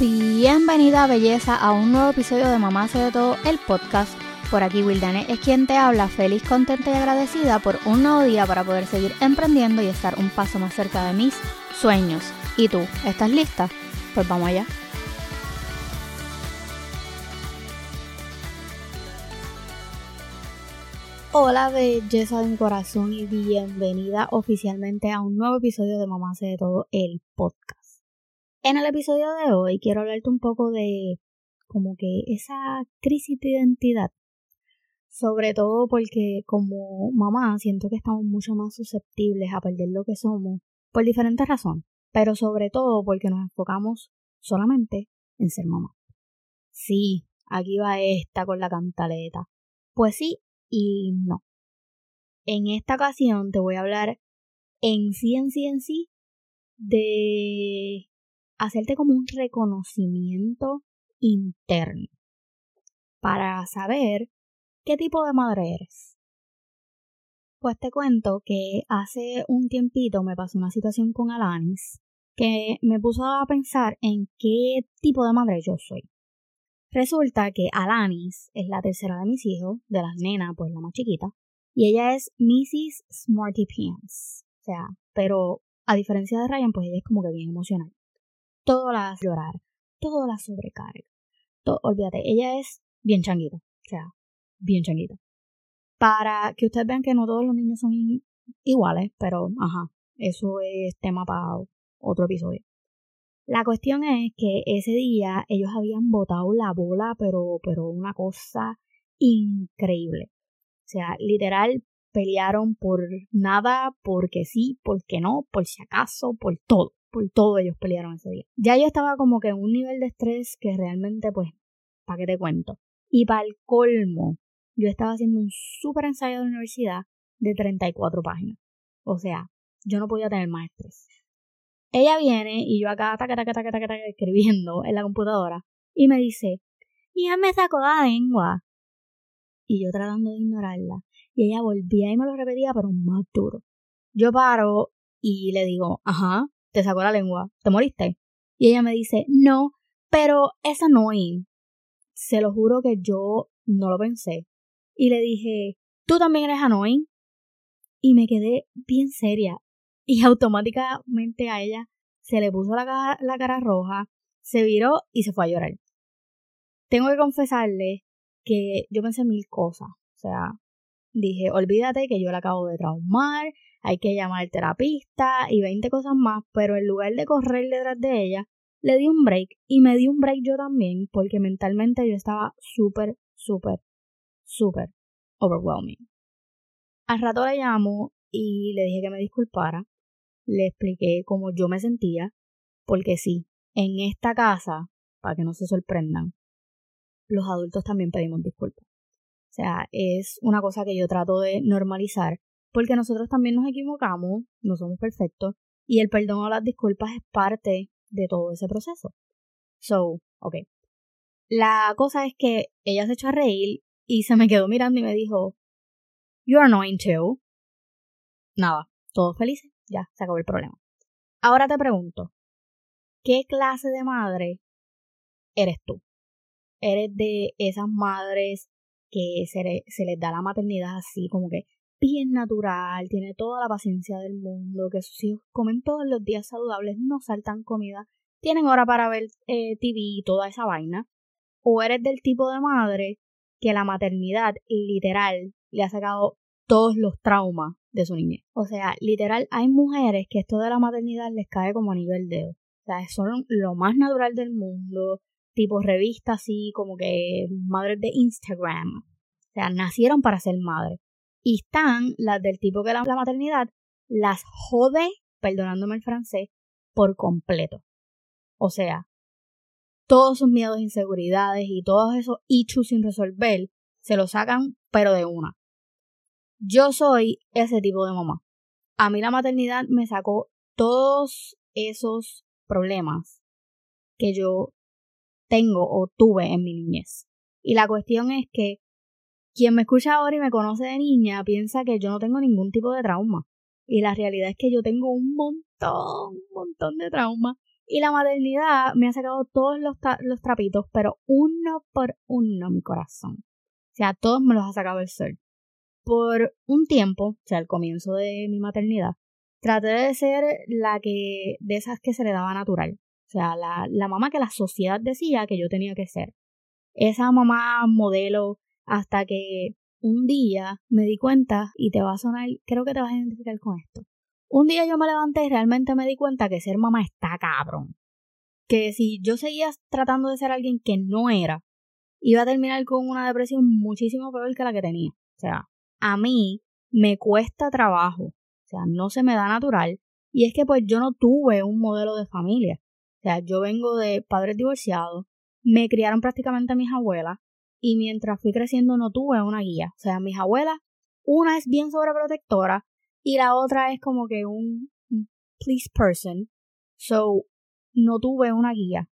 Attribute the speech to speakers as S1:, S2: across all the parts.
S1: Bienvenida belleza a un nuevo episodio de Mamá hace de todo el podcast. Por aquí Wildane es quien te habla, feliz, contenta y agradecida por un nuevo día para poder seguir emprendiendo y estar un paso más cerca de mis sueños. ¿Y tú? ¿Estás lista? Pues vamos allá. Hola belleza de mi corazón y bienvenida oficialmente a un nuevo episodio de Mamá hace de todo el podcast. En el episodio de hoy quiero hablarte un poco de como que esa crisis de identidad. Sobre todo porque como mamá siento que estamos mucho más susceptibles a perder lo que somos por diferentes razones, pero sobre todo porque nos enfocamos solamente en ser mamá. Sí, aquí va esta con la cantaleta. Pues sí y no. En esta ocasión te voy a hablar en sí, en sí, en sí, de hacerte como un reconocimiento interno para saber qué tipo de madre eres. Pues te cuento que hace un tiempito me pasó una situación con Alanis que me puso a pensar en qué tipo de madre yo soy. Resulta que Alanis es la tercera de mis hijos, de las nenas, pues la más chiquita, y ella es Mrs. Smarty Pants. O sea, pero a diferencia de Ryan, pues ella es como que bien emocional todo la hace llorar, todo la sobrecarga. Todo, olvídate, ella es bien changuita, o sea, bien changuita. Para que ustedes vean que no todos los niños son iguales, pero ajá, eso es tema para otro episodio. La cuestión es que ese día ellos habían botado la bola, pero, pero una cosa increíble. O sea, literal, pelearon por nada, porque sí, porque no, por si acaso, por todo por todo ellos pelearon ese día. Ya yo estaba como que en un nivel de estrés que realmente, pues, ¿para qué te cuento? Y para el colmo, yo estaba haciendo un súper ensayo de universidad de 34 páginas. O sea, yo no podía tener más estrés. Ella viene y yo acá taca, taca, taca, taca, taca, escribiendo en la computadora y me dice, y ella me sacó la lengua. Y yo tratando de ignorarla. Y ella volvía y me lo repetía, pero más duro. Yo paro y le digo, ajá, te sacó la lengua, te moriste. Y ella me dice, no, pero es annoying. Se lo juro que yo no lo pensé. Y le dije, tú también eres annoying. Y me quedé bien seria. Y automáticamente a ella se le puso la, cara roja, se viró y se fue a llorar. Tengo que confesarle que yo pensé mil cosas. O sea, dije, olvídate que yo la acabo de traumar, hay que llamar al terapista y 20 cosas más, pero en lugar de correr detrás de ella, le di un break y me di un break yo también porque mentalmente yo estaba súper, súper, súper overwhelming. Al rato le llamo y le dije que me disculpara, le expliqué cómo yo me sentía, porque sí, en esta casa, para que no se sorprendan, los adultos también pedimos disculpas. O sea, es una cosa que yo trato de normalizar porque nosotros también nos equivocamos, no somos perfectos, y el perdón o las disculpas es parte de todo ese proceso. So, ok. La cosa es que ella se echó a reír y se me quedó mirando y me dijo, You're annoying too. Nada, todos felices, ya, se acabó el problema. Ahora te pregunto, ¿qué clase de madre eres tú? ¿Eres de esas madres que se, se les da la maternidad así como que bien natural, tiene toda la paciencia del mundo, que sus hijos comen todos los días saludables, no saltan comida, tienen hora para ver eh, TV y toda esa vaina, o eres del tipo de madre que la maternidad literal le ha sacado todos los traumas de su niñez. O sea, literal, hay mujeres que esto de la maternidad les cae como anillo al dedo. O sea, son lo más natural del mundo, tipo revista así, como que madres de Instagram. O sea, nacieron para ser madres. Y están las del tipo que la, maternidad las jode, perdonándome el francés, por completo. O sea, todos sus miedos, inseguridades y todos esos issues sin resolver se los sacan, pero de una. Yo soy ese tipo de mamá. A mí la maternidad me sacó todos esos problemas que yo tengo o tuve en mi niñez. Y la cuestión es que quien me escucha ahora y me conoce de niña piensa que yo no tengo ningún tipo de trauma. Y la realidad es que yo tengo un montón, un montón de trauma. Y la maternidad me ha sacado todos los, los trapitos, pero uno por uno mi corazón. O sea, todos me los ha sacado el sol. Por un tiempo, o sea, al comienzo de mi maternidad, traté de ser la que, de esas que se le daba natural. O sea, la, la mamá que la sociedad decía que yo tenía que ser. Esa mamá modelo hasta que un día me di cuenta, y te va a sonar, creo que te vas a identificar con esto. Un día yo me levanté y realmente me di cuenta que ser mamá está cabrón. Que si yo seguía tratando de ser alguien que no era, iba a terminar con una depresión muchísimo peor que la que tenía. O sea, a mí me cuesta trabajo, o sea, no se me da natural, y es que pues yo no tuve un modelo de familia. O sea, yo vengo de padres divorciados, me criaron prácticamente mis abuelas, y mientras fui creciendo no tuve una guía. O sea, mis abuelas, una es bien sobreprotectora y la otra es como que un, please person. So, no tuve una guía.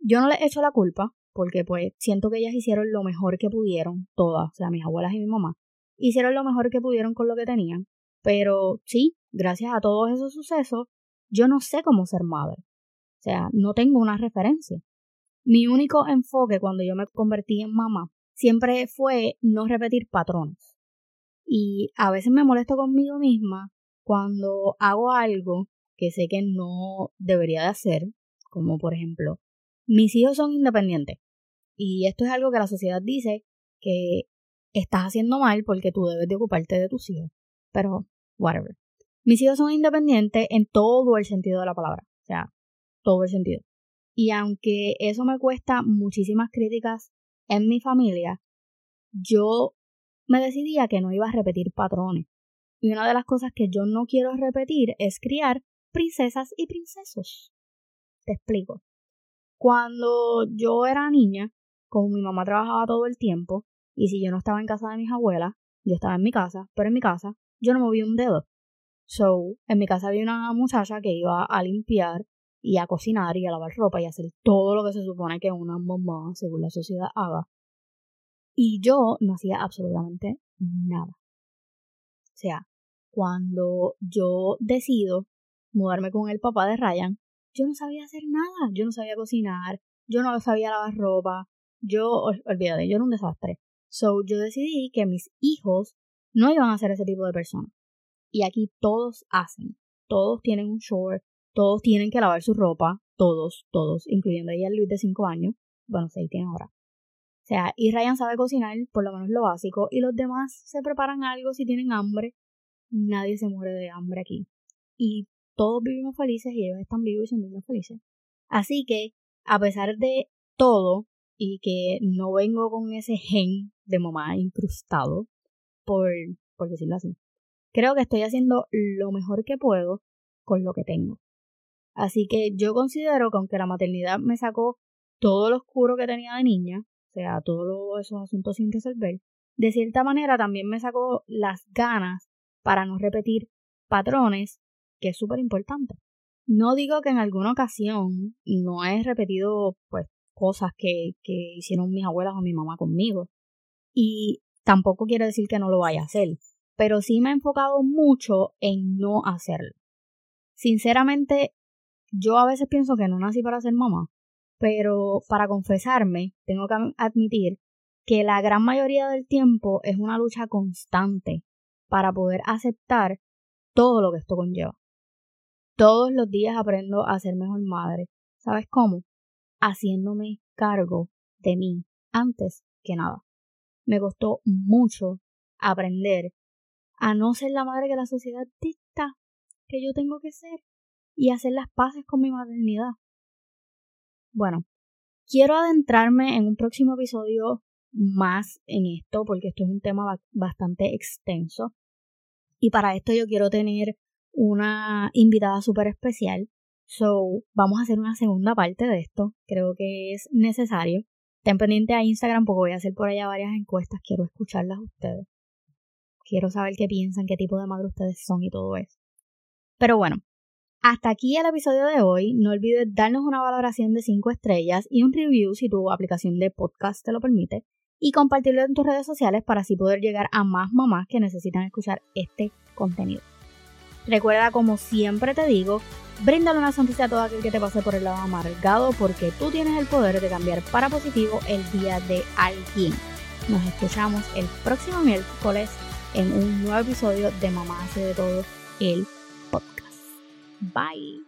S1: Yo no les echo la culpa porque pues siento que ellas hicieron lo mejor que pudieron, todas, o sea, mis abuelas y mi mamá, hicieron lo mejor que pudieron con lo que tenían. Pero sí, gracias a todos esos sucesos, yo no sé cómo ser madre. O sea, no tengo una referencia. Mi único enfoque cuando yo me convertí en mamá siempre fue no repetir patrones. Y a veces me molesto conmigo misma cuando hago algo que sé que no debería de hacer, como por ejemplo, mis hijos son independientes. Y esto es algo que la sociedad dice que estás haciendo mal porque tú debes de ocuparte de tus hijos. Pero, whatever. Mis hijos son independientes en todo el sentido de la palabra. O sea, todo el sentido. Y aunque eso me cuesta muchísimas críticas en mi familia, yo me decidí a que no iba a repetir patrones. Y una de las cosas que yo no quiero repetir es criar princesas y princesos. Te explico. Cuando yo era niña, como mi mamá trabajaba todo el tiempo, y si yo no estaba en casa de mis abuelas, yo estaba en mi casa, pero en mi casa yo no moví un dedo. So, en mi casa había una muchacha que iba a limpiar y a cocinar y a lavar ropa y a hacer todo lo que se supone que una mamá, según la sociedad, haga. Y yo no hacía absolutamente nada. O sea, cuando yo decido mudarme con el papá de Ryan, yo no sabía hacer nada. Yo no sabía cocinar, yo no sabía lavar ropa, yo, olvídate, yo era un desastre. So, yo decidí que mis hijos no iban a ser ese tipo de personas. Y aquí todos hacen. Todos tienen un short, todos tienen que lavar su ropa, todos, todos, incluyendo ella Luis de 5 años, bueno, 6 tiene ahora. O sea, y Ryan sabe cocinar, por lo menos lo básico, y los demás se preparan algo si tienen hambre. Nadie se muere de hambre aquí. Y todos vivimos felices y ellos están vivos y son niños felices. Así que, a pesar de todo, y que no vengo con ese gen de mamá incrustado, por, por decirlo así, creo que estoy haciendo lo mejor que puedo con lo que tengo. Así que yo considero que aunque la maternidad me sacó todo lo oscuro que tenía de niña, o sea, todos esos asuntos sin resolver, de cierta manera también me sacó las ganas para no repetir patrones, que es súper importante. No digo que en alguna ocasión no he repetido pues cosas que, que hicieron mis abuelas o mi mamá conmigo. Y tampoco quiere decir que no lo vaya a hacer, pero sí me he enfocado mucho en no hacerlo. Sinceramente, yo a veces pienso que no nací para ser mamá, pero para confesarme, tengo que admitir que la gran mayoría del tiempo es una lucha constante para poder aceptar todo lo que esto conlleva. Todos los días aprendo a ser mejor madre. ¿Sabes cómo? Haciéndome cargo de mí antes que nada. Me costó mucho aprender a no ser la madre que la sociedad dicta que yo tengo que ser y hacer las paces con mi maternidad. Bueno, quiero adentrarme en un próximo episodio más en esto porque esto es un tema bastante extenso y para esto yo quiero tener una invitada súper especial. So, vamos a hacer una segunda parte de esto. Creo que es necesario. Ten pendiente a Instagram porque voy a hacer por allá varias encuestas. Quiero escucharlas a ustedes. Quiero saber qué piensan, qué tipo de madre ustedes son y todo eso. Pero bueno, hasta aquí el episodio de hoy. No olvides darnos una valoración de 5 estrellas y un review si tu aplicación de podcast te lo permite. Y compartirlo en tus redes sociales para así poder llegar a más mamás que necesitan escuchar este contenido. Recuerda, como siempre te digo, bríndale una sonrisa a todo aquel que te pase por el lado amargado porque tú tienes el poder de cambiar para positivo el día de alguien. Nos escuchamos el próximo miércoles en un nuevo episodio de Mamá hace de todo el. Bye.